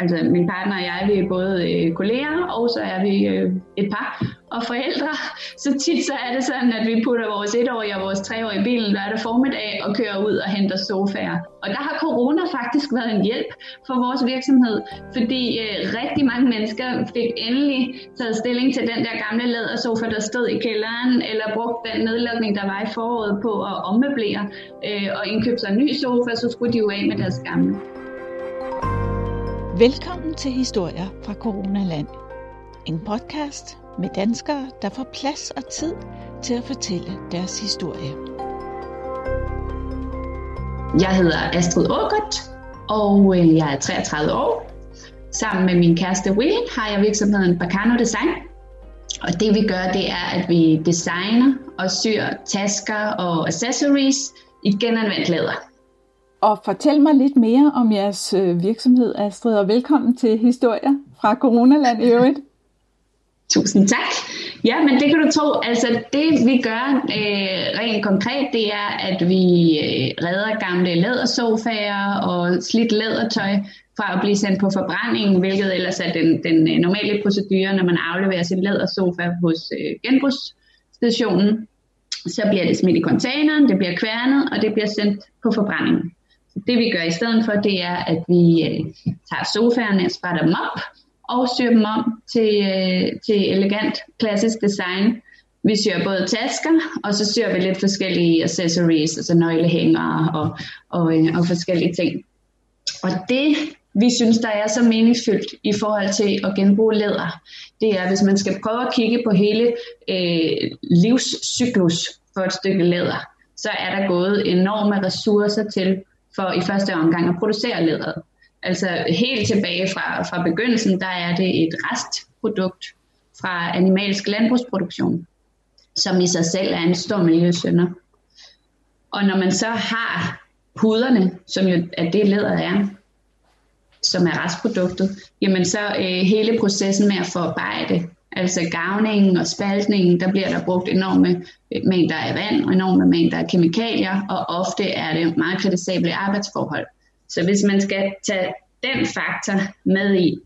altså min partner og jeg, vi er både øh, kolleger, og så er vi øh, et par og forældre. Så tit så er det sådan, at vi putter vores etårige og vores treårige i bilen lørdag formiddag og kører ud og henter sofaer. Og der har corona faktisk været en hjælp for vores virksomhed, fordi øh, rigtig mange mennesker fik endelig taget stilling til den der gamle lædersofa, der stod i kælderen, eller brugt den nedlukning, der var i foråret på at ommøblere øh, og indkøbe sig en ny sofa, så skulle de jo af med deres gamle. Velkommen til Historier fra Coronaland. En podcast med danskere, der får plads og tid til at fortælle deres historie. Jeg hedder Astrid Ågert, og øh, jeg er 33 år. Sammen med min kæreste Will har jeg virksomheden Bacano Design. Og det vi gør, det er, at vi designer og syr tasker og accessories i genanvendt læder. Og fortæl mig lidt mere om jeres øh, virksomhed, Astrid, og velkommen til Historier fra Coronaland i øvrigt. Tusind tak. Ja, men det kan du tro. Altså det vi gør øh, rent konkret, det er, at vi øh, redder gamle lædersofaer og slidt lædertøj fra at blive sendt på forbrænding, hvilket ellers er den, den øh, normale procedure, når man afleverer sin lædersofa hos øh, genbrugsstationen. Så bliver det smidt i containeren, det bliver kværnet, og det bliver sendt på forbrænding. Det vi gør i stedet for, det er, at vi øh, tager sofaerne og sprætter dem op og syr dem om til, øh, til elegant klassisk design. Vi syr både tasker, og så syr vi lidt forskellige accessories, altså nøglehængere og, og, øh, og forskellige ting. Og det, vi synes, der er så meningsfyldt i forhold til at genbruge læder, det er, hvis man skal prøve at kigge på hele øh, livscyklus for et stykke læder, så er der gået enorme ressourcer til for i første omgang at producere læderet. Altså helt tilbage fra, fra begyndelsen, der er det et restprodukt fra animalsk landbrugsproduktion, som i sig selv er en stor miljøsynder. Og når man så har huderne, som jo er det læder er, som er restproduktet, jamen så øh, hele processen med at forarbejde Altså gavningen og spaltningen, der bliver der brugt enorme øh, mængder af vand og enorme mængder af kemikalier, og ofte er det meget kritisable arbejdsforhold. Så hvis man skal tage den faktor med i,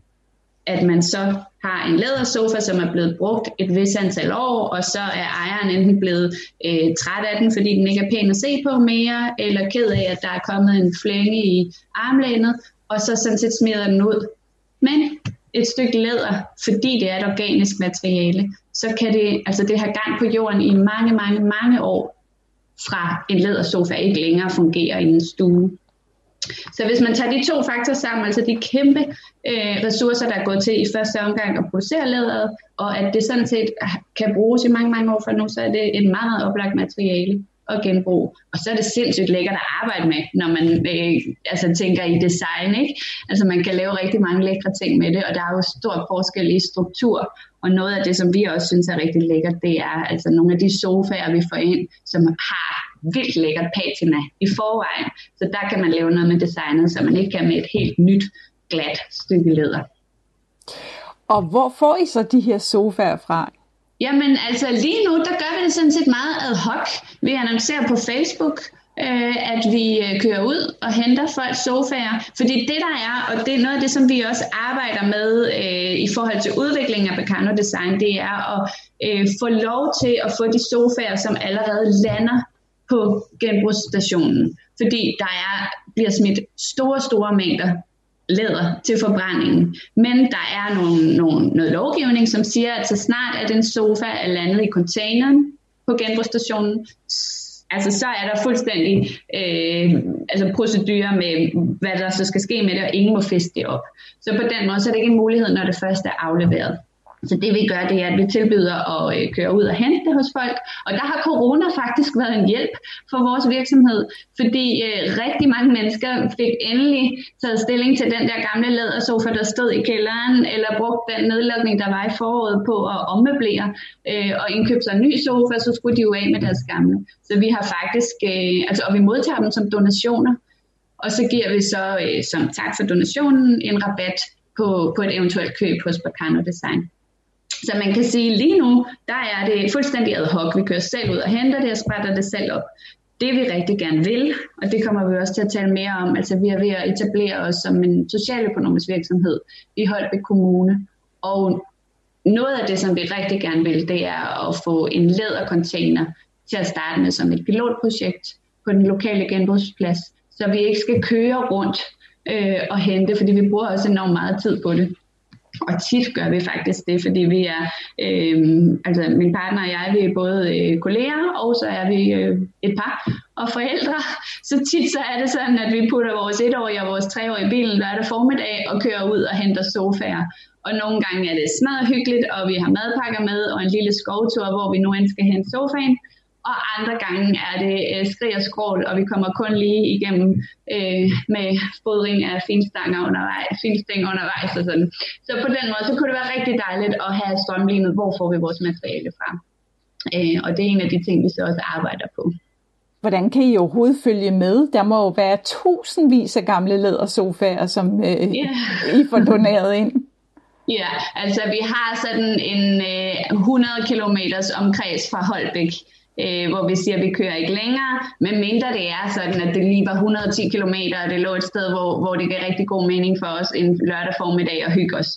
at man så har en lædersofa, som er blevet brugt et vis antal år, og så er ejeren enten blevet øh, træt af den, fordi den ikke er pæn at se på mere, eller ked af, at der er kommet en flænge i armlænet, og så sådan set smider den ud. Men et stykke læder, fordi det er et organisk materiale, så kan det, altså det har gang på jorden i mange, mange, mange år, fra en lædersofa ikke længere fungerer i en stue. Så hvis man tager de to faktorer sammen, altså de kæmpe øh, ressourcer, der er gået til i første omgang at producere læderet, og at det sådan set kan bruges i mange, mange år fra nu, så er det et meget, meget oplagt materiale og genbrug. Og så er det sindssygt lækkert at arbejde med, når man øh, altså tænker i design. Ikke? Altså man kan lave rigtig mange lækre ting med det, og der er jo stor forskel i struktur. Og noget af det, som vi også synes er rigtig lækkert, det er altså nogle af de sofaer, vi får ind, som har vildt lækkert patina i forvejen. Så der kan man lave noget med designet, så man ikke kan med et helt nyt, glat stykke læder. Og hvor får I så de her sofaer fra? Jamen altså lige nu, der gør vi det sådan set meget ad hoc. Vi annoncerer på Facebook, øh, at vi øh, kører ud og henter folks sofaer. Fordi det der er, og det er noget af det, som vi også arbejder med øh, i forhold til udviklingen af Bacano Design, det er at øh, få lov til at få de sofaer, som allerede lander på genbrugsstationen. Fordi der er, bliver smidt store, store mængder læder til forbrændingen. Men der er nogle, nogle, noget lovgivning, som siger, at så snart at en sofa er landet i containeren på genbrugsstationen, altså så er der fuldstændig øh, altså procedurer med, hvad der så skal ske med det, og ingen må fiske det op. Så på den måde så er det ikke en mulighed, når det først er afleveret. Så det vi gør, det er, at vi tilbyder at øh, køre ud og hente det hos folk. Og der har corona faktisk været en hjælp for vores virksomhed, fordi øh, rigtig mange mennesker fik endelig taget stilling til den der gamle lædersofa, der stod i kælderen, eller brugt den nedlukning, der var i foråret på at ommøblere øh, og indkøbe sig en ny sofa, så skulle de jo af med deres gamle. Så vi har faktisk, øh, altså, og vi modtager dem som donationer, og så giver vi så øh, som tak for donationen en rabat på, på et eventuelt køb hos Bacano Design. Så man kan sige, lige nu, der er det fuldstændig ad hoc. Vi kører selv ud og henter det og sprætter det selv op. det vi rigtig gerne vil, og det kommer vi også til at tale mere om, altså vi er ved at etablere os som en socialøkonomisk virksomhed i Holbæk Kommune, og noget af det, som vi rigtig gerne vil, det er at få en lædercontainer til at starte med som et pilotprojekt på den lokale genbrugsplads, så vi ikke skal køre rundt øh, og hente, fordi vi bruger også enormt meget tid på det. Og tit gør vi faktisk det, fordi vi er, øh, altså min partner og jeg, vi er både øh, kolleger, og så er vi øh, et par og forældre. Så tit så er det sådan, at vi putter vores etårige og vores treårige i bilen lørdag formiddag og kører ud og henter sofaer. Og nogle gange er det smadret hyggeligt, og vi har madpakker med og en lille skovtur, hvor vi nu end skal hente sofaen og andre gange er det øh, skrig og skrål, og vi kommer kun lige igennem øh, med fodring af finstanger undervejs, finstæng undervejs og sådan. Så på den måde, så kunne det være rigtig dejligt at have strømlignet, hvor får vi vores materiale fra. Øh, og det er en af de ting, vi så også arbejder på. Hvordan kan I overhovedet følge med? Der må jo være tusindvis af gamle lædersofaer, som øh, yeah. I får doneret ind. Ja, altså vi har sådan en øh, 100 km omkreds fra Holbæk, øh, hvor vi siger, at vi kører ikke længere, men mindre det er sådan, at det lige var 110 km, og det lå et sted, hvor, hvor det gav rigtig god mening for os en lørdag formiddag at hygge os.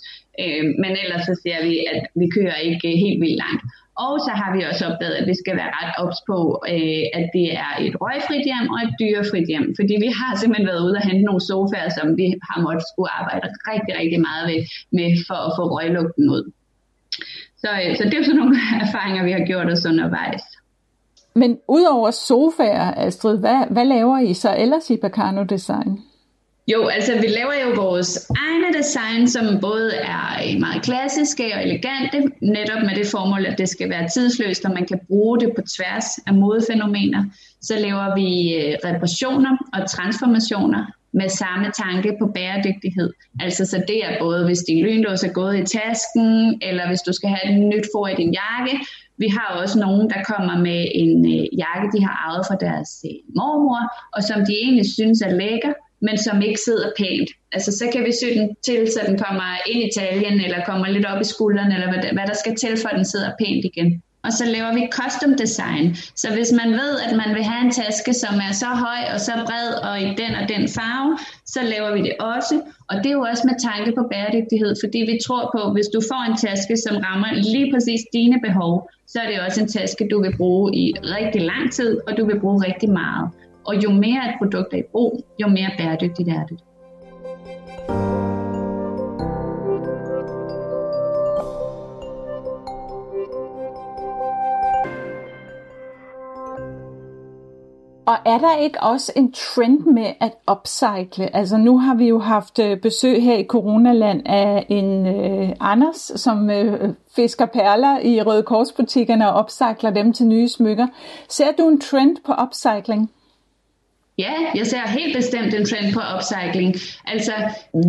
Øh, men ellers så siger vi, at vi kører ikke helt vildt langt. Og så har vi også opdaget, at vi skal være ret ops på, øh, at det er et røgfrit hjem og et dyrefrit hjem. Fordi vi har simpelthen været ude og hente nogle sofaer, som vi har måttet skulle arbejde rigtig, rigtig meget ved, med for at få røglugten ud. Så, øh, så det er sådan nogle erfaringer, vi har gjort os undervejs. Men udover sofaer, Astrid, hvad, hvad laver I så ellers i Bacano Design? Jo, altså vi laver jo vores egne design, som både er meget klassiske og elegante, netop med det formål, at det skal være tidsløst, og man kan bruge det på tværs af modefænomener. Så laver vi øh, reparationer og transformationer med samme tanke på bæredygtighed. Altså så det er både, hvis din lynlås er gået i tasken, eller hvis du skal have et nyt for i din jakke, vi har også nogen, der kommer med en øh, jakke, de har arvet fra deres øh, mormor, og som de egentlig synes er lækker, men som ikke sidder pænt. Altså så kan vi sy den til, så den kommer ind i taljen, eller kommer lidt op i skulderen, eller hvad, hvad der skal til, for at den sidder pænt igen. Og så laver vi custom design. Så hvis man ved, at man vil have en taske, som er så høj og så bred og i den og den farve, så laver vi det også. Og det er jo også med tanke på bæredygtighed, fordi vi tror på, at hvis du får en taske, som rammer lige præcis dine behov, så er det også en taske, du vil bruge i rigtig lang tid, og du vil bruge rigtig meget. Og jo mere et produkt er i brug, jo mere bæredygtigt er det. Og er der ikke også en trend med at upcycle? Altså nu har vi jo haft øh, besøg her i Coronaland af en øh, Anders, som øh, fisker perler i Røde Korsbutikkerne og upcycler dem til nye smykker. Ser du en trend på upcycling? Ja, jeg ser helt bestemt en trend på upcycling. Altså,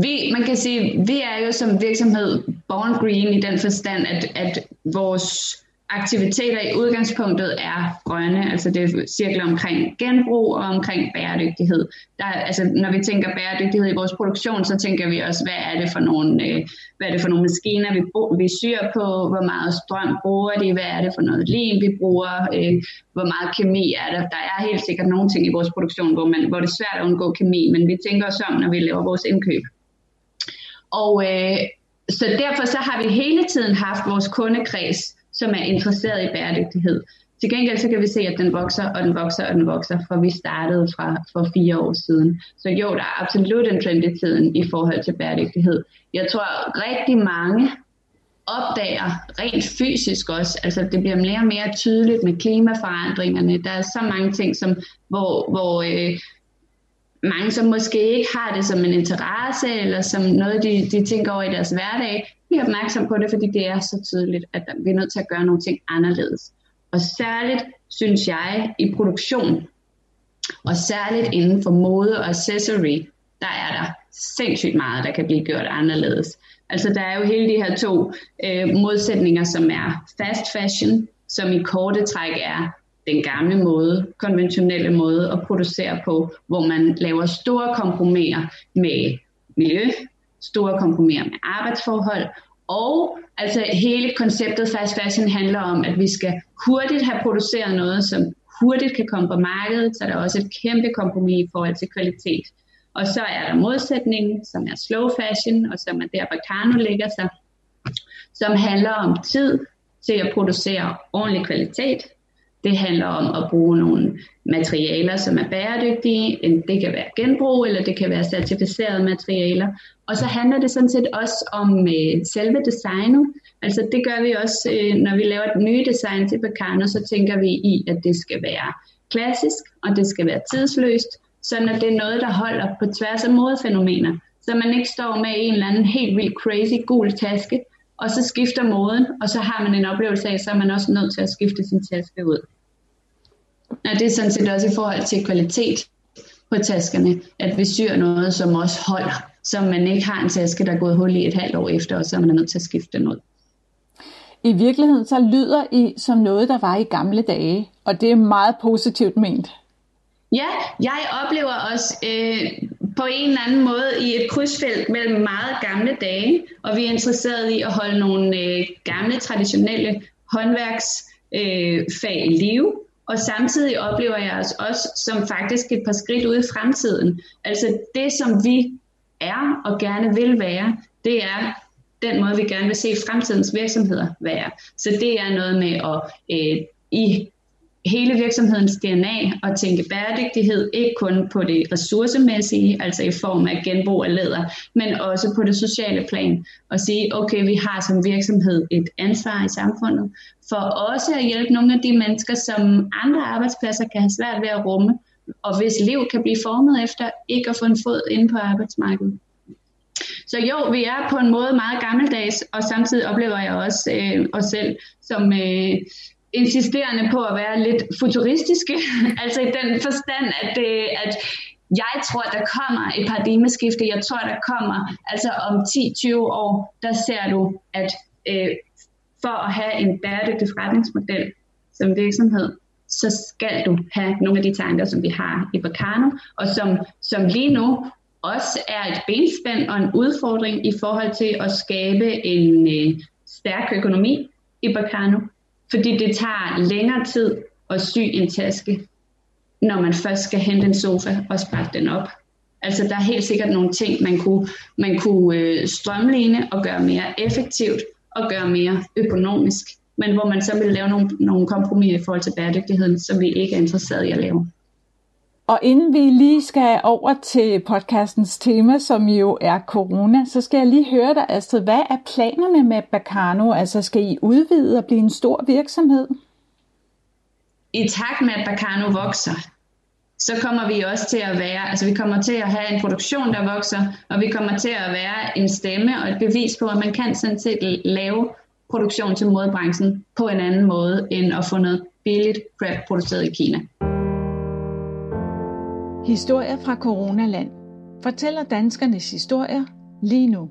vi, man kan sige, vi er jo som virksomhed born green i den forstand, at, at vores aktiviteter i udgangspunktet er grønne, altså det er cirkler omkring genbrug og omkring bæredygtighed. Der, altså, når vi tænker bæredygtighed i vores produktion, så tænker vi også, hvad er det for nogle, øh, hvad er det for nogle maskiner, vi, vi syr på, hvor meget strøm bruger de, hvad er det for noget lim, vi bruger, øh, hvor meget kemi er der. Der er helt sikkert nogle ting i vores produktion, hvor, man, hvor det er svært at undgå kemi, men vi tænker også om, når vi laver vores indkøb. Og øh, så derfor så har vi hele tiden haft vores kundekreds, som er interesseret i bæredygtighed. Til gengæld så kan vi se, at den vokser, og den vokser, og den vokser, fra vi startede fra for fire år siden. Så jo, der er absolut en trend i tiden i forhold til bæredygtighed. Jeg tror, rigtig mange opdager rent fysisk også, altså det bliver mere og mere tydeligt med klimaforandringerne. Der er så mange ting, som, hvor, hvor øh, mange, som måske ikke har det som en interesse, eller som noget, de, de tænker over i deres hverdag, bliver opmærksom på det, fordi det er så tydeligt, at vi er nødt til at gøre nogle ting anderledes. Og særligt, synes jeg, i produktion, og særligt inden for mode og accessory, der er der sindssygt meget, der kan blive gjort anderledes. Altså der er jo hele de her to øh, modsætninger, som er fast fashion, som i korte træk er den gamle måde, konventionelle måde at producere på, hvor man laver store kompromiser med miljø, store kompromiser med arbejdsforhold, og altså hele konceptet fast fashion handler om, at vi skal hurtigt have produceret noget, som hurtigt kan komme på markedet, så der er også et kæmpe kompromis i forhold til kvalitet. Og så er der modsætningen, som er slow fashion, og som er der, Bacano ligger sig, som handler om tid til at producere ordentlig kvalitet. Det handler om at bruge nogle materialer, som er bæredygtige. Det kan være genbrug, eller det kan være certificerede materialer. Og så handler det sådan set også om øh, selve designet. Altså det gør vi også, øh, når vi laver et nye design til Bacano, så tænker vi i, at det skal være klassisk, og det skal være tidsløst, sådan at det er noget, der holder på tværs af modefænomener. Så man ikke står med en eller anden helt vildt crazy gul taske, og så skifter moden, og så har man en oplevelse af, så er man også nødt til at skifte sin taske ud. Og det er sådan set også i forhold til kvalitet på taskerne, at vi syr noget, som også holder, så man ikke har en taske, der er gået hul i et halvt år efter, og så er man nødt til at skifte den ud. I virkeligheden så lyder I som noget, der var i gamle dage, og det er meget positivt ment. Ja, jeg oplever også øh, på en eller anden måde i et krydsfelt mellem meget gamle dage, og vi er interesseret i at holde nogle øh, gamle, traditionelle håndværksfag øh, i live, og samtidig oplever jeg os også som faktisk et par skridt ude i fremtiden. Altså det, som vi er og gerne vil være, det er den måde, vi gerne vil se fremtidens virksomheder være. Så det er noget med at øh, i hele virksomhedens DNA og tænke bæredygtighed, ikke kun på det ressourcemæssige, altså i form af genbrug af læder, men også på det sociale plan. Og sige, okay, vi har som virksomhed et ansvar i samfundet for også at hjælpe nogle af de mennesker, som andre arbejdspladser kan have svært ved at rumme, og hvis liv kan blive formet efter ikke at få en fod ind på arbejdsmarkedet. Så jo, vi er på en måde meget gammeldags, og samtidig oplever jeg også øh, os selv som øh, insisterende på at være lidt futuristiske. altså i den forstand, at, det, at jeg tror, der kommer et paradigmeskifte. Jeg tror, der kommer, altså om 10-20 år, der ser du, at øh, for at have en bæredygtig forretningsmodel som virksomhed, så skal du have nogle af de tanker, som vi har i Bacano, og som, som lige nu også er et benspænd og en udfordring i forhold til at skabe en øh, stærk økonomi i Bacano, fordi det tager længere tid at sy en taske, når man først skal hente en sofa og sparke den op. Altså der er helt sikkert nogle ting, man kunne, man kunne øh, strømligne og gøre mere effektivt og gøre mere økonomisk, men hvor man så vil lave nogle, nogle kompromiser i forhold til bæredygtigheden, som vi ikke er interesseret i at lave. Og inden vi lige skal over til podcastens tema, som jo er corona, så skal jeg lige høre dig, Astrid. Hvad er planerne med Bacano? Altså skal I udvide og blive en stor virksomhed? I takt med, at Bacano vokser, så kommer vi også til at være, altså vi kommer til at have en produktion, der vokser, og vi kommer til at være en stemme og et bevis på, at man kan sådan set lave produktion til modebranchen på en anden måde, end at få noget billigt crap produceret i Kina. Historier fra Coronaland fortæller danskernes historier lige nu.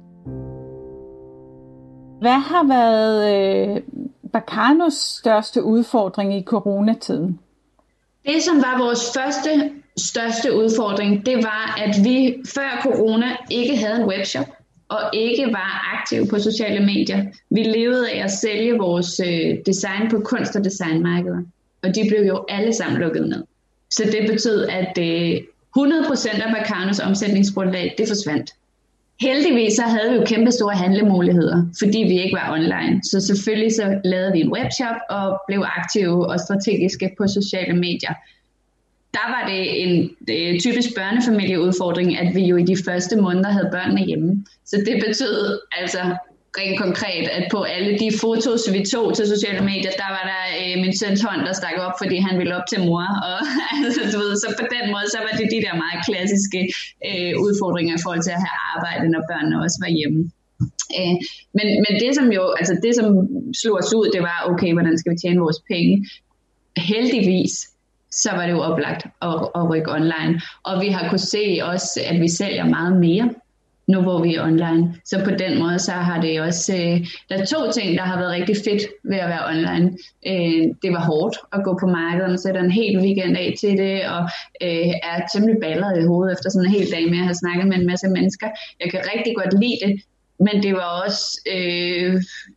Hvad har været øh, Bacanos største udfordring i coronatiden? Det, som var vores første største udfordring, det var, at vi før corona ikke havde en webshop og ikke var aktive på sociale medier. Vi levede af at sælge vores øh, design på kunst- og designmarkeder, og de blev jo alle sammen lukket ned. Så det betød, at øh, 100% af Bacanos omsætningsgrundlag, det forsvandt. Heldigvis så havde vi jo kæmpe store handlemuligheder, fordi vi ikke var online. Så selvfølgelig så lavede vi en webshop og blev aktive og strategiske på sociale medier. Der var det en det typisk børnefamilieudfordring, at vi jo i de første måneder havde børnene hjemme. Så det betød altså rent konkret, at på alle de fotos, vi tog til sociale medier, der var der øh, min søns hånd, der stak op, fordi han ville op til mor. Og, altså, du ved, så på den måde, så var det de der meget klassiske øh, udfordringer i forhold til at have arbejde, når børnene også var hjemme. Øh, men, men det som jo, altså det som slog os ud, det var, okay, hvordan skal vi tjene vores penge? Heldigvis, så var det jo oplagt at, at rykke online. Og vi har kunne se også, at vi sælger meget mere nu hvor vi er online. Så på den måde, så har det også, øh, der er to ting, der har været rigtig fedt ved at være online. Øh, det var hårdt at gå på markedet, og sætter en hel weekend af til det, og øh, er temmelig balleret i hovedet efter sådan en hel dag med at have snakket med en masse mennesker. Jeg kan rigtig godt lide det, men det var også øh,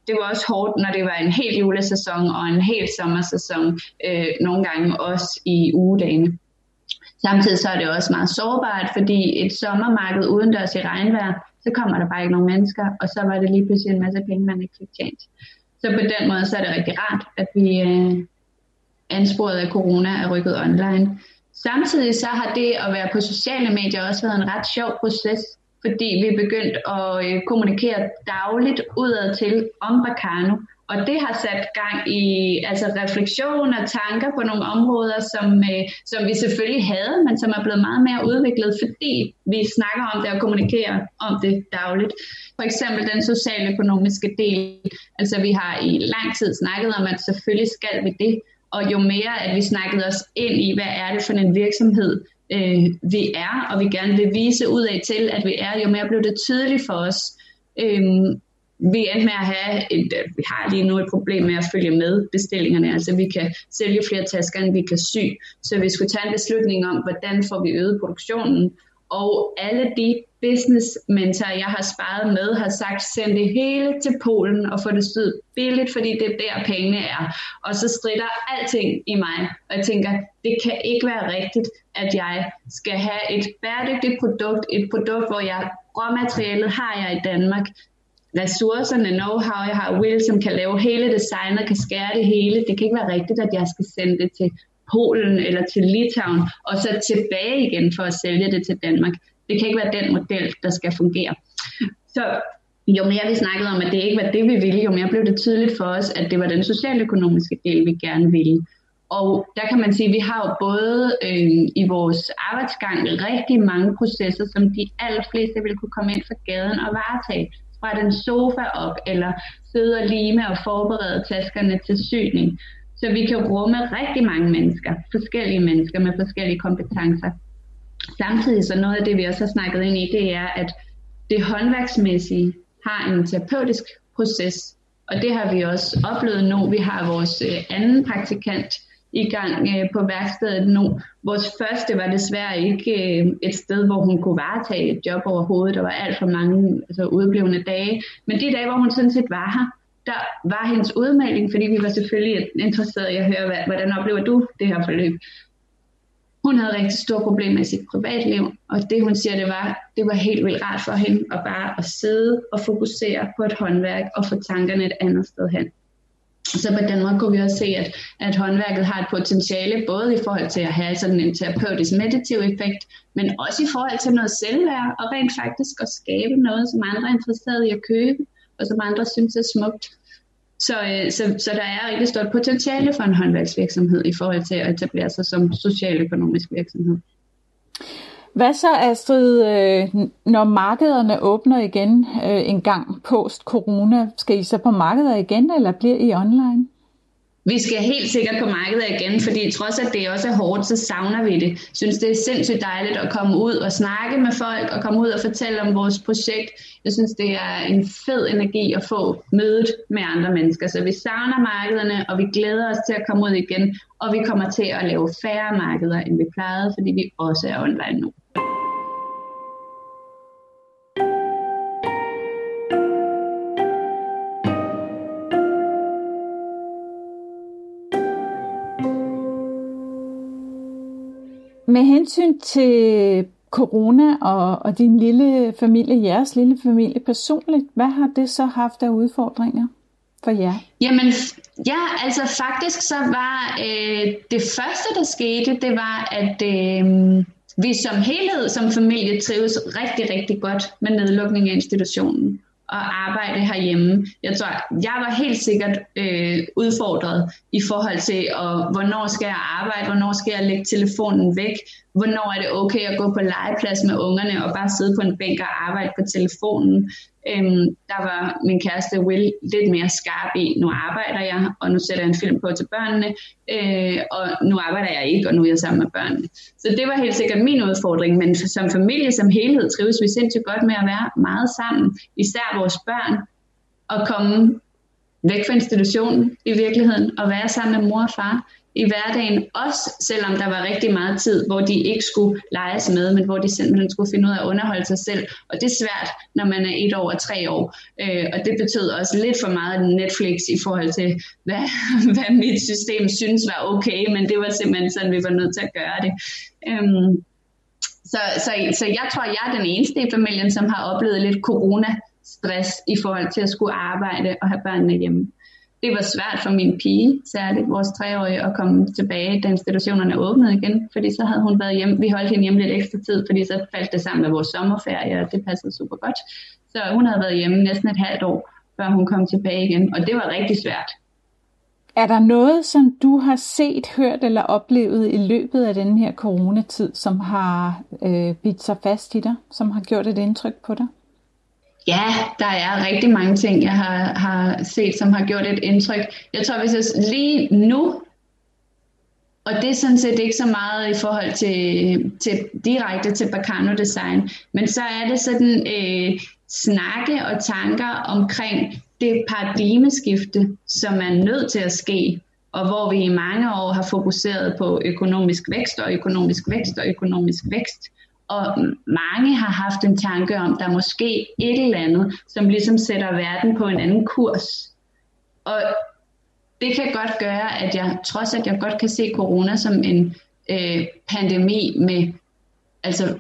det var også hårdt, når det var en helt julesæson og en helt sommersæson, øh, nogle gange også i ugedagene. Samtidig så er det også meget sårbart, fordi et sommermarked udendørs i regnvejr, så kommer der bare ikke nogen mennesker, og så var det lige pludselig en masse penge, man ikke fik tjent. Så på den måde så er det rigtig rart, at vi øh, ansporet af corona er rykket online. Samtidig så har det at være på sociale medier også været en ret sjov proces, fordi vi er begyndt at øh, kommunikere dagligt udad til om Bacano, og det har sat gang i altså refleksion og tanker på nogle områder, som, øh, som vi selvfølgelig havde, men som er blevet meget mere udviklet, fordi vi snakker om det og kommunikerer om det dagligt. For eksempel den socialøkonomiske del. Altså vi har i lang tid snakket om, at selvfølgelig skal vi det. Og jo mere, at vi snakkede os ind i, hvad er det for en virksomhed, øh, vi er, og vi gerne vil vise ud af til, at vi er, jo mere blev det tydeligt for os, øh, vi endte med at have, et, øh, vi har lige nu et problem med at følge med bestillingerne, altså vi kan sælge flere tasker, end vi kan sy, så vi skulle tage en beslutning om, hvordan får vi øget produktionen, og alle de businessmentorer, jeg har sparet med, har sagt, send det hele til Polen og få det syet billigt, fordi det er der pengene er. Og så strider alting i mig, og jeg tænker, det kan ikke være rigtigt, at jeg skal have et bæredygtigt produkt, et produkt, hvor jeg råmaterialet har jeg i Danmark, ressourcerne, know-how, jeg har Will, som kan lave hele designet, kan skære det hele. Det kan ikke være rigtigt, at jeg skal sende det til Polen eller til Litauen, og så tilbage igen for at sælge det til Danmark. Det kan ikke være den model, der skal fungere. Så jo mere vi snakkede om, at det ikke var det, vi ville, jo mere blev det tydeligt for os, at det var den socialøkonomiske del, vi gerne ville. Og der kan man sige, at vi har jo både øh, i vores arbejdsgang rigtig mange processer, som de allerfleste vil kunne komme ind fra gaden og varetage fra den sofa op, eller sidde og lime og forberede taskerne til syning. Så vi kan rumme rigtig mange mennesker, forskellige mennesker med forskellige kompetencer. Samtidig så noget af det, vi også har snakket ind i, det er, at det håndværksmæssige har en terapeutisk proces, og det har vi også oplevet nu. Vi har vores øh, anden praktikant, i gang øh, på værkstedet nu. Vores første var desværre ikke øh, et sted, hvor hun kunne varetage et job overhovedet. Der var alt for mange altså, udblivende dage. Men de dage, hvor hun sådan set var her, der var hendes udmelding, fordi vi var selvfølgelig interesserede i at høre, hvad, hvordan oplever du det her forløb. Hun havde rigtig store problemer i sit privatliv, og det hun siger, det var, det var helt vildt rart for hende at bare at sidde og fokusere på et håndværk og få tankerne et andet sted hen. Så på den måde kunne vi også se, at, at håndværket har et potentiale, både i forhold til at have sådan en terapeutisk meditativ effekt, men også i forhold til noget selvværd, og rent faktisk at skabe noget, som andre er interesserede i at købe, og som andre synes er smukt. Så, øh, så, så der er rigtig stort potentiale for en håndværksvirksomhed i forhold til at etablere sig som socialøkonomisk virksomhed. Hvad så, Astrid, øh, når markederne åbner igen øh, en gang post-corona, skal I så på markeder igen, eller bliver I online? Vi skal helt sikkert på markedet igen, fordi trods at det også er hårdt, så savner vi det. Synes det er sindssygt dejligt at komme ud og snakke med folk og komme ud og fortælle om vores projekt. Jeg synes det er en fed energi at få mødet med andre mennesker. Så vi savner markederne, og vi glæder os til at komme ud igen. Og vi kommer til at lave færre markeder, end vi plejede, fordi vi også er online nu. Med hensyn til corona og, og din lille familie, jeres lille familie personligt, hvad har det så haft af udfordringer for jer? Jamen, ja, altså faktisk så var øh, det første, der skete, det var, at øh, vi som helhed, som familie, trives rigtig, rigtig godt med nedlukningen af institutionen at arbejde herhjemme. Jeg tror, jeg var helt sikkert øh, udfordret i forhold til, og, hvornår skal jeg arbejde, hvornår skal jeg lægge telefonen væk, hvornår er det okay at gå på legeplads med ungerne og bare sidde på en bænk og arbejde på telefonen. Øhm, der var min kæreste Will lidt mere skarp i, nu arbejder jeg, og nu sætter jeg en film på til børnene, øh, og nu arbejder jeg ikke, og nu er jeg sammen med børnene. Så det var helt sikkert min udfordring, men som familie, som helhed, trives vi sindssygt godt med at være meget sammen, især vores børn, og komme væk fra institutionen i virkeligheden, og være sammen med mor og far i hverdagen, også selvom der var rigtig meget tid, hvor de ikke skulle leges med, men hvor de simpelthen skulle finde ud af at underholde sig selv. Og det er svært, når man er et år og tre år. Øh, og det betød også lidt for meget Netflix i forhold til, hvad, hvad mit system synes var okay, men det var simpelthen sådan, vi var nødt til at gøre det. Øhm, så, så, så jeg tror, jeg er den eneste i familien, som har oplevet lidt corona-stress i forhold til at skulle arbejde og have børnene hjemme det var svært for min pige, særligt vores treårige, at komme tilbage, da institutionerne åbnede igen, fordi så havde hun været hjemme. Vi holdt hende hjemme lidt ekstra tid, fordi så faldt det sammen med vores sommerferie, og det passede super godt. Så hun havde været hjemme næsten et halvt år, før hun kom tilbage igen, og det var rigtig svært. Er der noget, som du har set, hørt eller oplevet i løbet af den her coronatid, som har øh, bidt sig fast i dig, som har gjort et indtryk på dig? Ja, der er rigtig mange ting, jeg har, har set, som har gjort et indtryk. Jeg tror, hvis jeg lige nu, og det er sådan set ikke så meget i forhold til, til direkte til Bacano Design, men så er det sådan øh, snakke og tanker omkring det paradigmeskifte, som er nødt til at ske, og hvor vi i mange år har fokuseret på økonomisk vækst og økonomisk vækst og økonomisk vækst og mange har haft en tanke om, der er måske et eller andet, som ligesom sætter verden på en anden kurs. Og det kan godt gøre, at jeg, trods at jeg godt kan se corona som en øh, pandemi med altså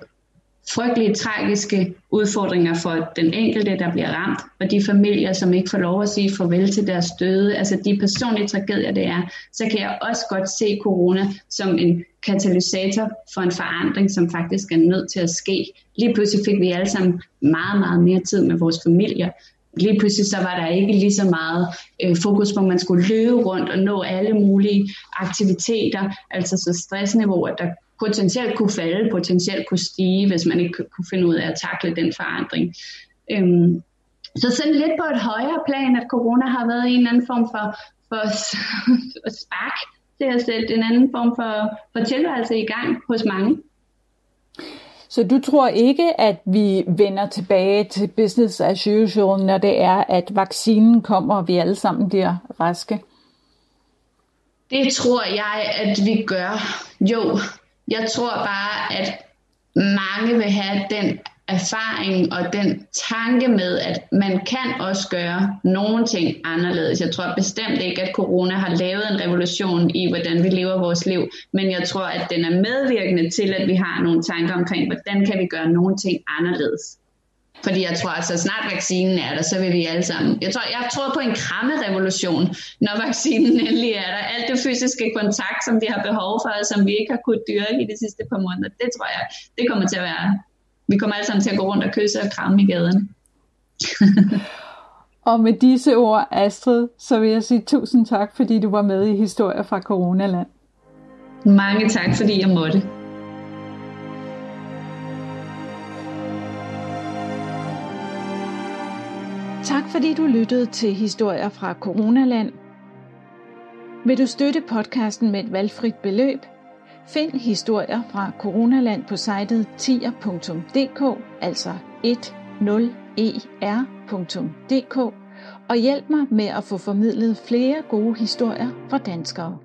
frygtelige, tragiske udfordringer for den enkelte, der bliver ramt, og de familier, som ikke får lov at sige farvel til deres døde, altså de personlige tragedier, det er, så kan jeg også godt se corona som en katalysator for en forandring, som faktisk er nødt til at ske. Lige pludselig fik vi alle sammen meget, meget mere tid med vores familier. Lige pludselig så var der ikke lige så meget øh, fokus på, at man skulle løbe rundt og nå alle mulige aktiviteter, altså så stressniveauet, der potentielt kunne falde, potentielt kunne stige, hvis man ikke kunne finde ud af at takle den forandring. Øhm, så sådan lidt på et højere plan, at corona har været en eller anden form for, for spark til at sætte en anden form for, for tilværelse i gang hos mange. Så du tror ikke, at vi vender tilbage til business as usual, når det er, at vaccinen kommer, og vi alle sammen bliver raske? Det tror jeg, at vi gør. Jo, jeg tror bare, at mange vil have den erfaring og den tanke med, at man kan også gøre nogle ting anderledes. Jeg tror bestemt ikke, at corona har lavet en revolution i, hvordan vi lever vores liv, men jeg tror, at den er medvirkende til, at vi har nogle tanker omkring, hvordan kan vi gøre nogle ting anderledes. Fordi jeg tror, at så snart vaccinen er der, så vil vi alle sammen... Jeg tror, jeg tror på en krammerevolution, når vaccinen endelig er der. Alt det fysiske kontakt, som vi har behov for, og som vi ikke har kunnet dyrke i de sidste par måneder, det tror jeg, det kommer til at være... Vi kommer alle sammen til at gå rundt og kysse og kramme i gaden. og med disse ord, Astrid, så vil jeg sige tusind tak, fordi du var med i Historier fra Coronaland. Mange tak, fordi jeg måtte. Fordi du lyttede til historier fra Coronaland. Vil du støtte podcasten med et valgfrit beløb? Find historier fra Coronaland på sitet tier.dk, altså 10er.dk, og hjælp mig med at få formidlet flere gode historier fra danskere.